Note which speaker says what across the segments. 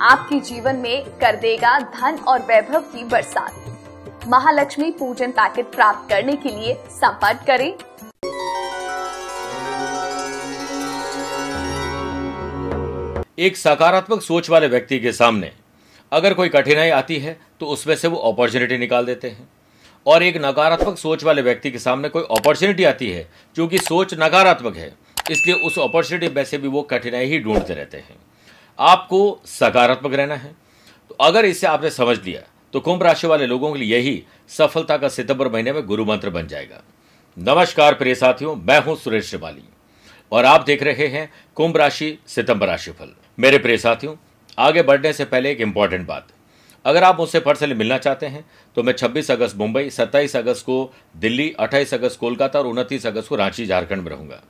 Speaker 1: आपके जीवन में कर देगा धन और वैभव की बरसात। महालक्ष्मी पूजन पैकेट प्राप्त करने के लिए संपर्क करें।
Speaker 2: एक सकारात्मक सोच वाले व्यक्ति के सामने अगर कोई कठिनाई आती है तो उसमें से वो अपॉर्चुनिटी निकाल देते हैं। और एक नकारात्मक सोच वाले व्यक्ति के सामने कोई अपॉर्चुनिटी आती है क्योंकि सोच नकारात्मक है, इसलिए उस अपॉर्चुनिटी में से भी वो कठिनाई ही ढूंढते रहते हैं। आपको सकारात्मक रहना है। तो अगर इसे आपने समझ लिया तो कुंभ राशि वाले लोगों के लिए यही सफलता का सितंबर महीने में गुरु मंत्र बन जाएगा। नमस्कार प्रिय साथियों, मैं हूँ सुरेश श्रिवाली, और आप देख रहे हैं कुंभ राशि, सितंबर राशि फल। मेरे प्रिय साथियों, आगे बढ़ने से पहले एक इंपॉर्टेंट बात। अगर आप मुझसे पर्सनली मिलना चाहते हैं तो मैं 26 अगस्त मुंबई 27 अगस्त को दिल्ली 28 अगस्त कोलकाता और 29 अगस्त को रांची, झारखंड में रहूँगा।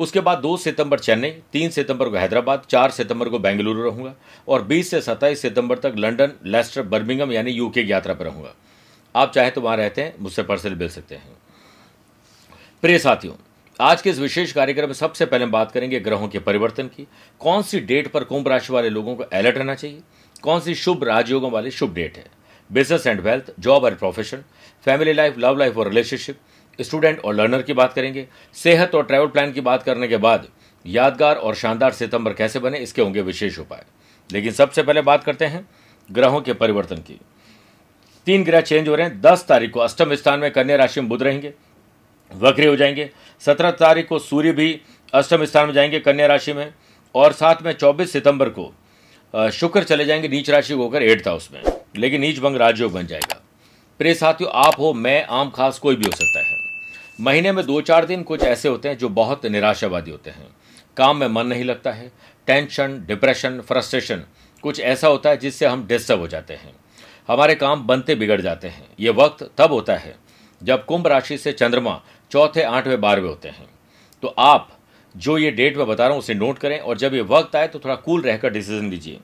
Speaker 2: उसके बाद दो सितंबर चेन्नई, तीन सितंबर को हैदराबाद, चार सितंबर को बेंगलुरु रहूँगा और 20 से 27 सितंबर तक लंदन, लेस्टर बर्मिंगम यानी यूके की यात्रा पर रहूँगा। आप चाहे तो वहाँ रहते हैं, मुझसे पर्सल मिल सकते हैं। प्रिय साथियों, आज के इस विशेष कार्यक्रम में सबसे पहले हम बात करेंगे ग्रहों के परिवर्तन की। कौन सी डेट पर कुंभ राशि वाले लोगों को अलर्ट रहना चाहिए? कौन सी शुभ राजयोगों वाली शुभ डेट है? Business and wealth, job and profession, family life, love life और रिलेशनशिप स्टूडेंट और लर्नर की बात करेंगे। सेहत और ट्रैवल प्लान की बात करने के बाद यादगार और शानदार सितंबर कैसे बने, इसके होंगे विशेष उपाय। लेकिन सबसे पहले बात करते हैं ग्रहों के परिवर्तन की। तीन ग्रह चेंज हो रहे हैं। दस तारीख को अष्टम स्थान में कन्या राशि में बुध रहेंगे, वक्री हो जाएँगे। सत्रह तारीख को सूर्य भी अष्टम स्थान में जाएँगे कन्या राशि में। और साथ में चौबीस सितंबर को शुक्र चले जाएँगे नीच राशि होकर एट्थ हाउस में। लेकिन नीच भंग राजयोग बन जाएगा। प्रिय साथियों, आप हो, मैं, आम, खास कोई भी हो सकता है। महीने में दो चार दिन कुछ ऐसे होते हैं जो बहुत निराशावादी होते हैं। काम में मन नहीं लगता है, टेंशन, डिप्रेशन, फ्रस्ट्रेशन, कुछ ऐसा होता है जिससे हम डिस्टर्ब हो जाते हैं। हमारे काम बनते बिगड़ जाते हैं। ये वक्त तब होता है जब कुंभ राशि से चंद्रमा चौथे, आठवें, बारहवें होते हैं। तो आप जो ये डेट मैं बता रहा हूँ उसे नोट करें और जब ये वक्त आए तो थोड़ा कूल रहकर डिसीज़न लीजिए।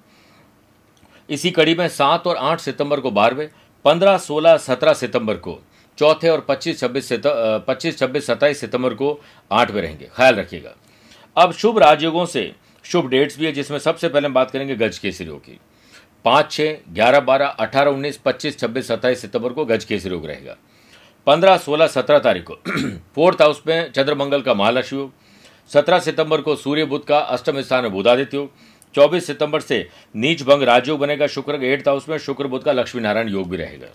Speaker 2: इसी कड़ी में सात और आठ सितंबर को बारहवें, पंद्रह, सोलह, सत्रह सितंबर को चौथे और पच्चीस छब्बीस पच्चीस छब्बीस सत्ताईस सितंबर को आठवें रहेंगे। ख्याल रखिएगा। अब शुभ राजयोगों से शुभ डेट्स भी है, जिसमें सबसे पहले हम बात करेंगे गज केसरी योग की। पाँच छः ग्यारह, बारह, अठारह, उन्नीस, पच्चीस, छब्बीस, सत्ताईस सितंबर को गज केसरी योग रहेगा। पंद्रह, सोलह, सत्रह तारीख को फोर्थ हाउस में चंद्रमंगल का महालक्ष्मी योग। सत्रह सितंबर को सूर्य बुद्ध का अष्टम स्थान में बुधादित्य योग। चौबीस सितंबर से नीच भंग राजयोग बनेगा शुक्र। के एट्थ हाउस में शुक्र बुद्ध का लक्ष्मी नारायण योग भी रहेगा।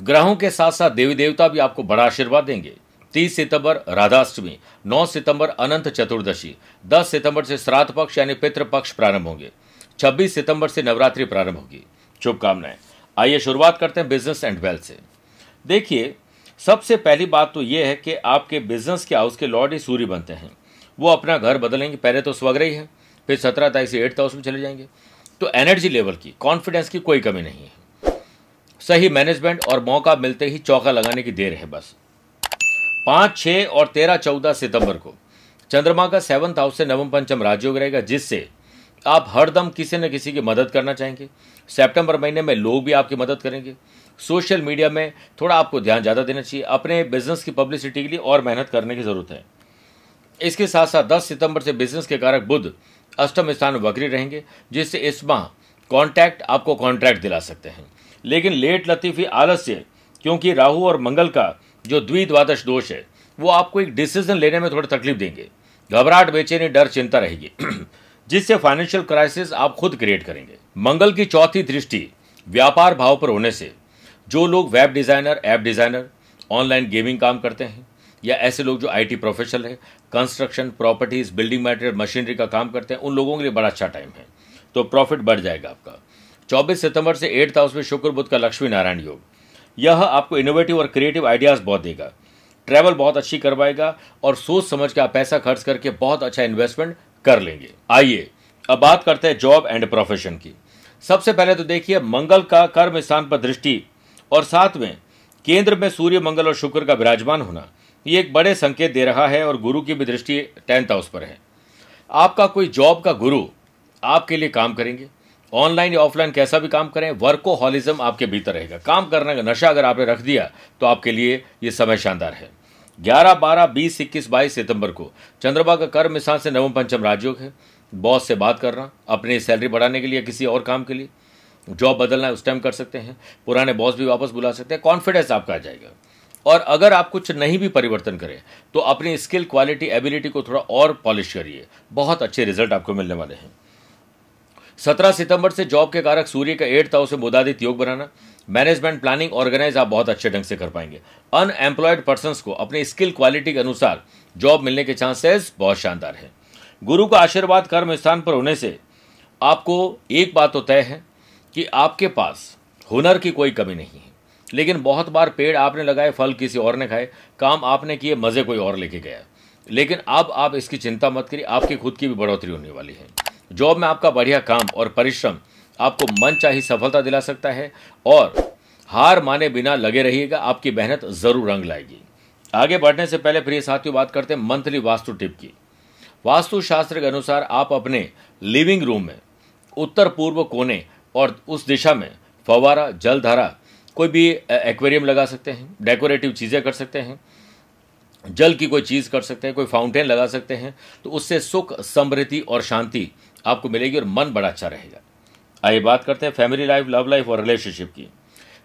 Speaker 2: ग्रहों के साथ साथ देवी देवता भी आपको बड़ा आशीर्वाद देंगे। तीस सितंबर, राधाष्टमी, नौ सितंबर, अनंत चतुर्दशी, दस सितंबर से श्राद्ध पक्ष यानी पितृ पक्ष प्रारंभ होंगे। छब्बीस सितंबर से नवरात्रि प्रारंभ होगी। शुभकामनाएँ। आइए शुरुआत करते हैं बिज़नेस एंड वेल्थ से। देखिए, सबसे पहली बात तो यह है कि आपके बिज़नेस के हाउस के लॉर्ड ही सूर्य बनते हैं। वो अपना घर बदलेंगे। पहले तो स्वग्रह है फिर सत्रह तारीख से एट्थ हाउस में चले जाएँगे। तो एनर्जी लेवल की कॉन्फिडेंस की कोई कमी नहीं है। सही मैनेजमेंट और मौका मिलते ही चौका लगाने की देर है बस। पाँच, छह और तेरह, चौदह सितंबर को। चंद्रमा का सेवंथ हाउस से नवम पंचम राजयोग रहेगा, जिससे आप हरदम किसी न किसी की मदद करना चाहेंगे। सितंबर महीने में लोग भी आपकी मदद करेंगे। सोशल मीडिया में थोड़ा आपको ध्यान ज़्यादा देना चाहिए। अपने बिज़नेस की पब्लिसिटी के लिए और मेहनत करने की ज़रूरत है। इसके साथ साथ 10 सितंबर से बिज़नेस के कारक बुद्ध अष्टम स्थान वक्री रहेंगे, जिससे इस माह कॉन्टैक्ट आपको कॉन्ट्रैक्ट दिला सकते हैं। लेकिन लेट लतीफ़ी आलस्य, क्योंकि राहु और मंगल का जो द्विद्वादश दोष है, वो आपको एक डिसीज़न लेने में थोड़ी तकलीफ़ देंगे। घबराहट, बेचैनी, डर, चिंता रहेगी। जिससे फाइनेंशियल क्राइसिस आप खुद क्रिएट करेंगे। मंगल की चौथी दृष्टि, व्यापार भाव पर होने से, जो लोग web designer app designer online gaming काम करते हैं, या ऐसे लोग जो आईटी प्रोफेशनल है construction properties building material machinery का काम करते हैं, उन लोगों के लिए बड़ा अच्छा टाइम है। तो प्रॉफिट बढ़ जाएगा आपका। 24 सितंबर से एट्थ हाउस में शुक्र बुद्ध का लक्ष्मी नारायण योग। यह आपको इनोवेटिव और क्रिएटिव आइडियाज़ बहुत देगा। ट्रैवल बहुत अच्छी करवाएगा और सोच समझ के आप पैसा खर्च करके बहुत अच्छा इन्वेस्टमेंट कर लेंगे। आइए, अब बात करते हैं जॉब एंड प्रोफेशन की। सबसे पहले तो देखिए, मंगल का कर्म स्थान पर दृष्टि और साथ में केंद्र में सूर्य, मंगल और शुक्र का विराजमान होना, ये एक बड़े संकेत दे रहा है और गुरु की भी दृष्टि टेंथ हाउस पर है। आपका कोई जॉब का गुरु आपके लिए काम करेंगे? ऑनलाइन या ऑफलाइन कैसा भी काम करें वर्कोहॉलिज्म आपके भीतर रहेगा। काम करने का नशा अगर आपने रख दिया तो आपके लिए ये समय शानदार है। 11, 12, 20, 21, 22 सितंबर को चंद्रमा का कर्म स्थान से नवम पंचम राजयोग है। बॉस से बात करना अपनी सैलरी बढ़ाने के लिए किसी और काम के लिए। जॉब बदलना है उस टाइम कर सकते हैं। पुराने बॉस भी वापस बुला सकते हैं। कॉन्फिडेंस आपका आ जाएगा। और अगर आप कुछ नहीं भी परिवर्तन करें तो अपनी स्किल क्वालिटी एबिलिटी को थोड़ा और पॉलिश करिए। बहुत अच्छे रिज़ल्ट आपको मिलने वाले हैं। सत्रह सितंबर से जॉब के कारक सूर्य का एट हाउस से मुदादित योग बनाना। मैनेजमेंट प्लानिंग ऑर्गेनाइज आप बहुत अच्छे ढंग से कर पाएँगे। अनएम्प्लॉयड पर्सन को अपनी स्किल क्वालिटी के अनुसार जॉब मिलने के चांसेस बहुत शानदार है। गुरु का आशीर्वाद कर्म स्थान पर होने से आपको एक बात तो तय है कि आपके पास हुनर की कोई कमी नहीं है। लेकिन बहुत बार पेड़ आपने लगाए, फल किसी और ने खाए, काम आपने किए, मज़े कोई और लेके गया। लेकिन अब आप इसकी चिंता मत करिए, आपकी खुद की भी बढ़ोतरी होने वाली है। जॉब में आपका बढ़िया काम और परिश्रम आपको मन चाहिए सफलता दिला सकता है और हार माने बिना लगे रहिएगा, आपकी मेहनत ज़रूर रंग लाएगी। आगे बढ़ने से पहले प्रिय साथियों बात करते हैं मंथली वास्तु टिप की। वास्तु शास्त्र के अनुसार आप अपने लिविंग रूम में, उत्तर पूर्व कोने और उस दिशा में फवारा, जलधारा, कोई भी एक्वेरियम लगा सकते हैं, डेकोरेटिव चीज़ें कर सकते हैं, जल की कोई चीज़ कर सकते हैं, कोई फाउंटेन लगा सकते हैं तो उससे सुख, समृद्धि और शांति आपको मिलेगी और मन बड़ा अच्छा रहेगा। आइए बात करते हैं फैमिली लाइफ लव लाइफ और रिलेशनशिप की।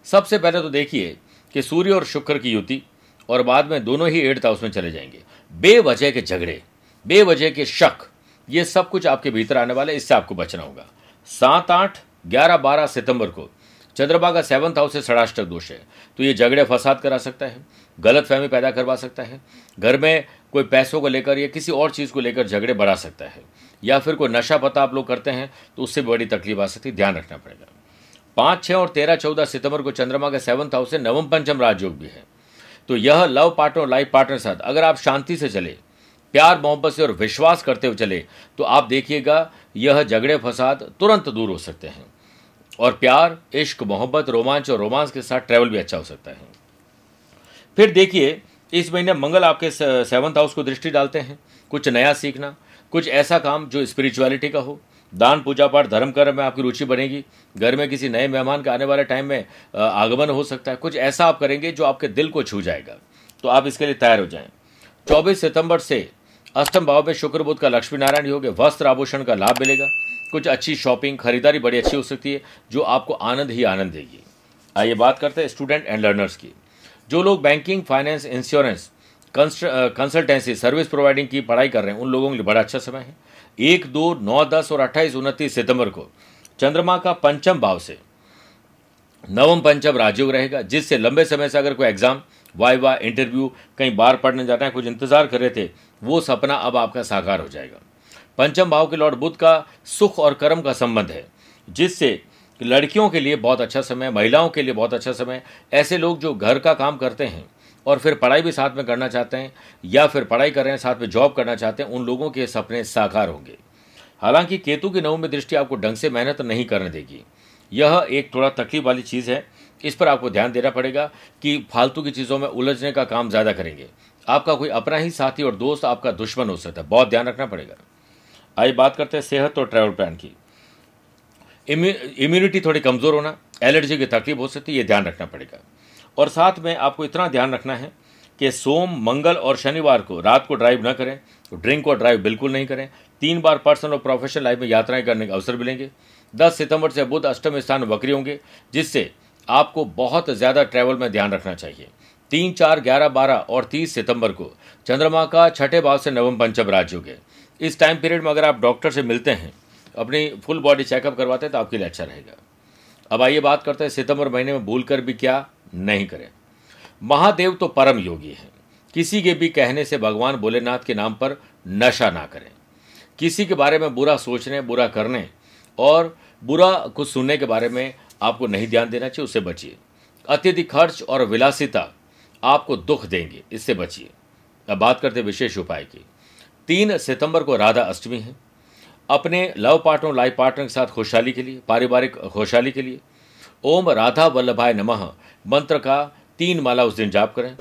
Speaker 2: सबसे पहले तो देखिए कि सूर्य और शुक्र की युति और बाद में दोनों ही एट्थ हाउस में चले जाएँगे। बेवजह के झगड़े, बेवजह के शक, ये सब कुछ आपके भीतर आने वाले इससे आपको बचना होगा। सात आठ ग्यारह बारह सितंबर को चंद्रमा का सेवंथ हाउस से षडाष्टक दोष है तो ये झगड़े फसाद करा सकता है, गलत फहमी पैदा करवा सकता है, घर में कोई पैसों को लेकर या किसी और चीज़ को लेकर झगड़े बढ़ा सकता है। या फिर कोई नशा पता आप लोग करते हैं तो उससे भी बड़ी तकलीफ़ आ सकती है, ध्यान रखना पड़ेगा। पाँच छः और तेरह, चौदह सितंबर को चंद्रमा का सेवंथ हाउस से नवम पंचम राजयोग भी है। तो यह लव पार्टनर और लाइफ पार्टनर साथ, अगर आप शांति से चले, प्यार, मोहब्बत से और विश्वास करते हुए चले तो आप देखिएगा, यह झगड़े, फसाद तुरंत दूर हो सकते हैं। और प्यार, इश्क, मोहब्बत, रोमांच और रोमांस के साथ ट्रैवल भी अच्छा हो सकता है। फिर देखिए, इस महीने मंगल आपके सेवंथ हाउस को दृष्टि डालते हैं। कुछ नया सीखना कुछ ऐसा काम जो स्पिरिचुअलिटी का हो। दान, पूजा पाठ, धर्म कर्म में आपकी रुचि बनेगी। घर में किसी नए मेहमान के आने वाले टाइम में आगमन हो सकता है। कुछ ऐसा आप करेंगे जो आपके दिल को छू जाएगा। तो आप इसके लिए तैयार हो जाएँ। 24 सितंबर से अष्टम भाव में शुक्र बुद्ध का लक्ष्मी नारायण योग वस्त्र आभूषण का लाभ मिलेगा। कुछ अच्छी शॉपिंग खरीदारी बड़ी अच्छी हो सकती है, जो आपको आनंद ही आनंद देगी। आइए बात करते हैं स्टूडेंट एंड लर्नर्स की। जो लोग banking finance insurance consultancy service providing की पढ़ाई कर रहे हैं, उन लोगों के लिए बड़ा अच्छा समय है। एक, दो, नौ, दस और अट्ठाईस, उनतीस सितंबर को चंद्रमा का पंचम भाव से नवम पंचम राजयोग रहेगा, जिससे लंबे समय से अगर कोई एग्ज़ाम वाई वाह इंटरव्यू कहीं बाहर पढ़ने जाना है, कुछ इंतज़ार कर रहे थे, वो सपना अब आपका साकार हो जाएगा। पंचम भाव के लॉर्ड बुद्ध का सुख और कर्म का संबंध है, जिससे लड़कियों के लिए बहुत अच्छा समय महिलाओं के लिए बहुत अच्छा समय ऐसे लोग जो घर का काम करते हैं और फिर पढ़ाई भी साथ में करना चाहते हैं, या फिर पढ़ाई कर रहे हैं, साथ में जॉब करना चाहते हैं, उन लोगों के सपने साकार होंगे। हालाँकि केतु की नवमी दृष्टि आपको ढंग से मेहनत नहीं करने देगी। यह एक थोड़ा तकलीफ़ वाली चीज़ है। इस पर आपको ध्यान देना पड़ेगा कि फालतू की चीज़ों में उलझने का काम ज़्यादा करेंगे। आपका कोई अपना ही साथी और दोस्त, आपका दुश्मन हो सकता है। बहुत ध्यान रखना पड़ेगा। आइए बात करते हैं सेहत और ट्रैवल प्लान की। इम्यूनिटी थोड़ी कमज़ोर होना एलर्जी की तकलीफ़ हो सकती है, ये ध्यान रखना पड़ेगा। और साथ में आपको इतना ध्यान रखना है कि सोम, मंगल और शनिवार को रात को ड्राइव ना करें ड्रिंक और ड्राइव बिल्कुल नहीं करें। तीन बार पर्सनल और प्रोफेशनल लाइफ में यात्राएँ करने का अवसर मिलेंगे। दस सितंबर से बुध अष्टम स्थान वक्री होंगे, जिससे आपको बहुत ज़्यादा ट्रैवल में ध्यान रखना चाहिए। तीन, चार, ग्यारह, बारह और तीस सितंबर को चंद्रमा का छठे भाव से नवम पंचम राज्य होंगे। इस टाइम पीरियड में अगर आप डॉक्टर से मिलते हैं, अपनी फुल बॉडी चेकअप करवाते हैं तो आपके लिए अच्छा रहेगा। अब आइए बात करते हैं सितंबर महीने में भूल कर भी क्या नहीं करें। महादेव तो परम योगी है। किसी के भी कहने से भगवान भोलेनाथ के नाम पर नशा ना करें। किसी के बारे में बुरा सोचने, बुरा करने और बुरा कुछ सुनने के बारे में आपको नहीं ध्यान देना चाहिए, उससे बचिए। अत्यधिक खर्च और विलासिता आपको दुख देंगे, इससे बचिए। अब बात करते विशेष उपाय की। तीन सितंबर को राधा अष्टमी है। अपने लव पार्टनर, लाइफ पार्टनर के साथ खुशहाली के लिए, पारिवारिक खुशहाली के लिए। ओम राधा वल्लभाय नमः। मंत्र का तीन माला उस दिन जाप करें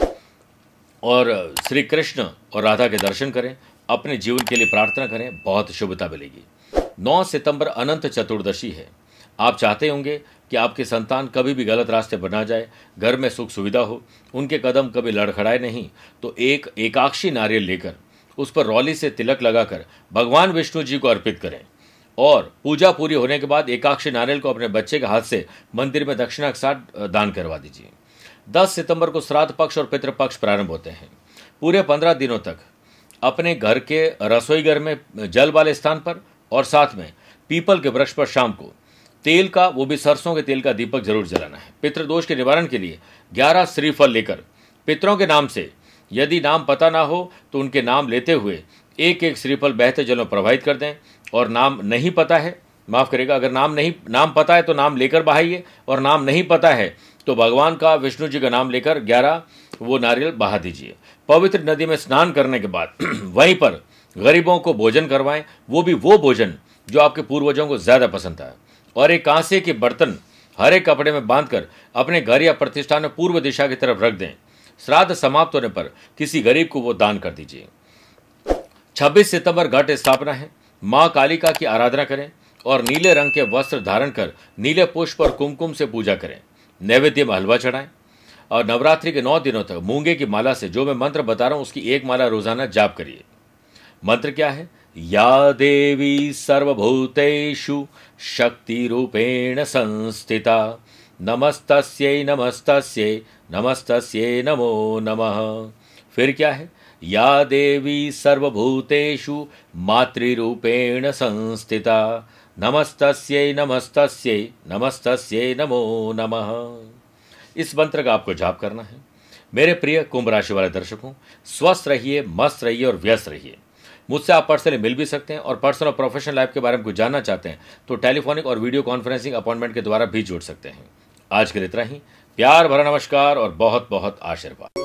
Speaker 2: और श्री कृष्ण और राधा के दर्शन करें, अपने जीवन के लिए प्रार्थना करें, बहुत शुभता मिलेगी। 9 सितंबर अनंत चतुर्दशी है। आप चाहते होंगे कि आपके संतान कभी भी गलत रास्ते पर ना जाए, घर में सुख सुविधा हो, उनके कदम कभी लड़खड़ाए नहीं तो एक एकाक्षी नारियल लेकर, उस पर रौली से तिलक लगाकर, भगवान विष्णु जी को अर्पित करें। और पूजा पूरी होने के बाद एकाक्षी नारियल को अपने बच्चे के हाथ से मंदिर में दक्षिणा के साथ दान करवा दीजिए। 10 सितंबर को श्राद्ध पक्ष और पितृपक्ष प्रारंभ होते हैं। पूरे पंद्रह दिनों तक अपने घर के रसोई घर में जल वाले स्थान पर और साथ में पीपल के वृक्ष पर शाम को तेल का, वो भी सरसों के तेल का दीपक ज़रूर जलाना है। पितृदोष के निवारण के लिए ग्यारह श्रीफल लेकर पितरों के नाम से यदि नाम पता ना हो तो उनके नाम लेते हुए एक एक श्रीफल बहते जल प्रवाहित कर दें। और नाम नहीं पता है, माफ़ करेगा अगर नाम नहीं, नाम पता है तो नाम लेकर बहाइए, और नाम नहीं पता है तो भगवान का, विष्णु जी का नाम लेकर ग्यारह, वो नारियल बहा दीजिए। पवित्र नदी में स्नान करने के बाद वहीं पर गरीबों को भोजन करवाएँ, वो भी वो भोजन जो आपके पूर्वजों को ज़्यादा पसंद था। और एक कांसे के बर्तन हरे कपड़े में बांधकर अपने घर या प्रतिष्ठान में पूर्व दिशा की तरफ़ रख दें। श्राद्ध समाप्त होने पर किसी गरीब को वो दान कर दीजिए। 26 सितंबर घट स्थापना है। माँ कालिका की आराधना करें और नीले रंग के वस्त्र धारण कर नीले पुष्प और कुमकुम से पूजा करें। नैवेद्य में हलवा चढ़ाएँ और नवरात्रि के नौ दिनों तक मूँगे की माला से जो मैं मंत्र बता रहा हूँ, उसकी एक माला रोज़ाना जाप करिए। मंत्र क्या है? या देवी सर्वभूतेषु शक्तिरूपेण संस्थिता। नमस्तस्यै नमस्तस्यै नमस्तस्यै, नमो नमः। फिर क्या है? या देवी सर्वभूतेषु मातृरूपेण संस्थिता। नमस्तस्यै नमस्तस्यै नमस्तस्यै, नमो नमः। इस मंत्र का आपको जाप करना है। मेरे प्रिय कुंभ राशि वाले दर्शकों, स्वस्थ रहिए, मस्त रहिए और व्यस्त रहिए। मुझसे आप पर्सनली मिल भी सकते हैं और पर्सनल और प्रोफेशनल लाइफ के बारे में कुछ जानना चाहते हैं तो टेलीफोनिक और वीडियो कॉन्फ्रेंसिंग अपॉइंटमेंट के द्वारा भी जुड़ सकते हैं। आज के लिए इतना ही। प्यार भरा नमस्कार और बहुत बहुत आशीर्वाद।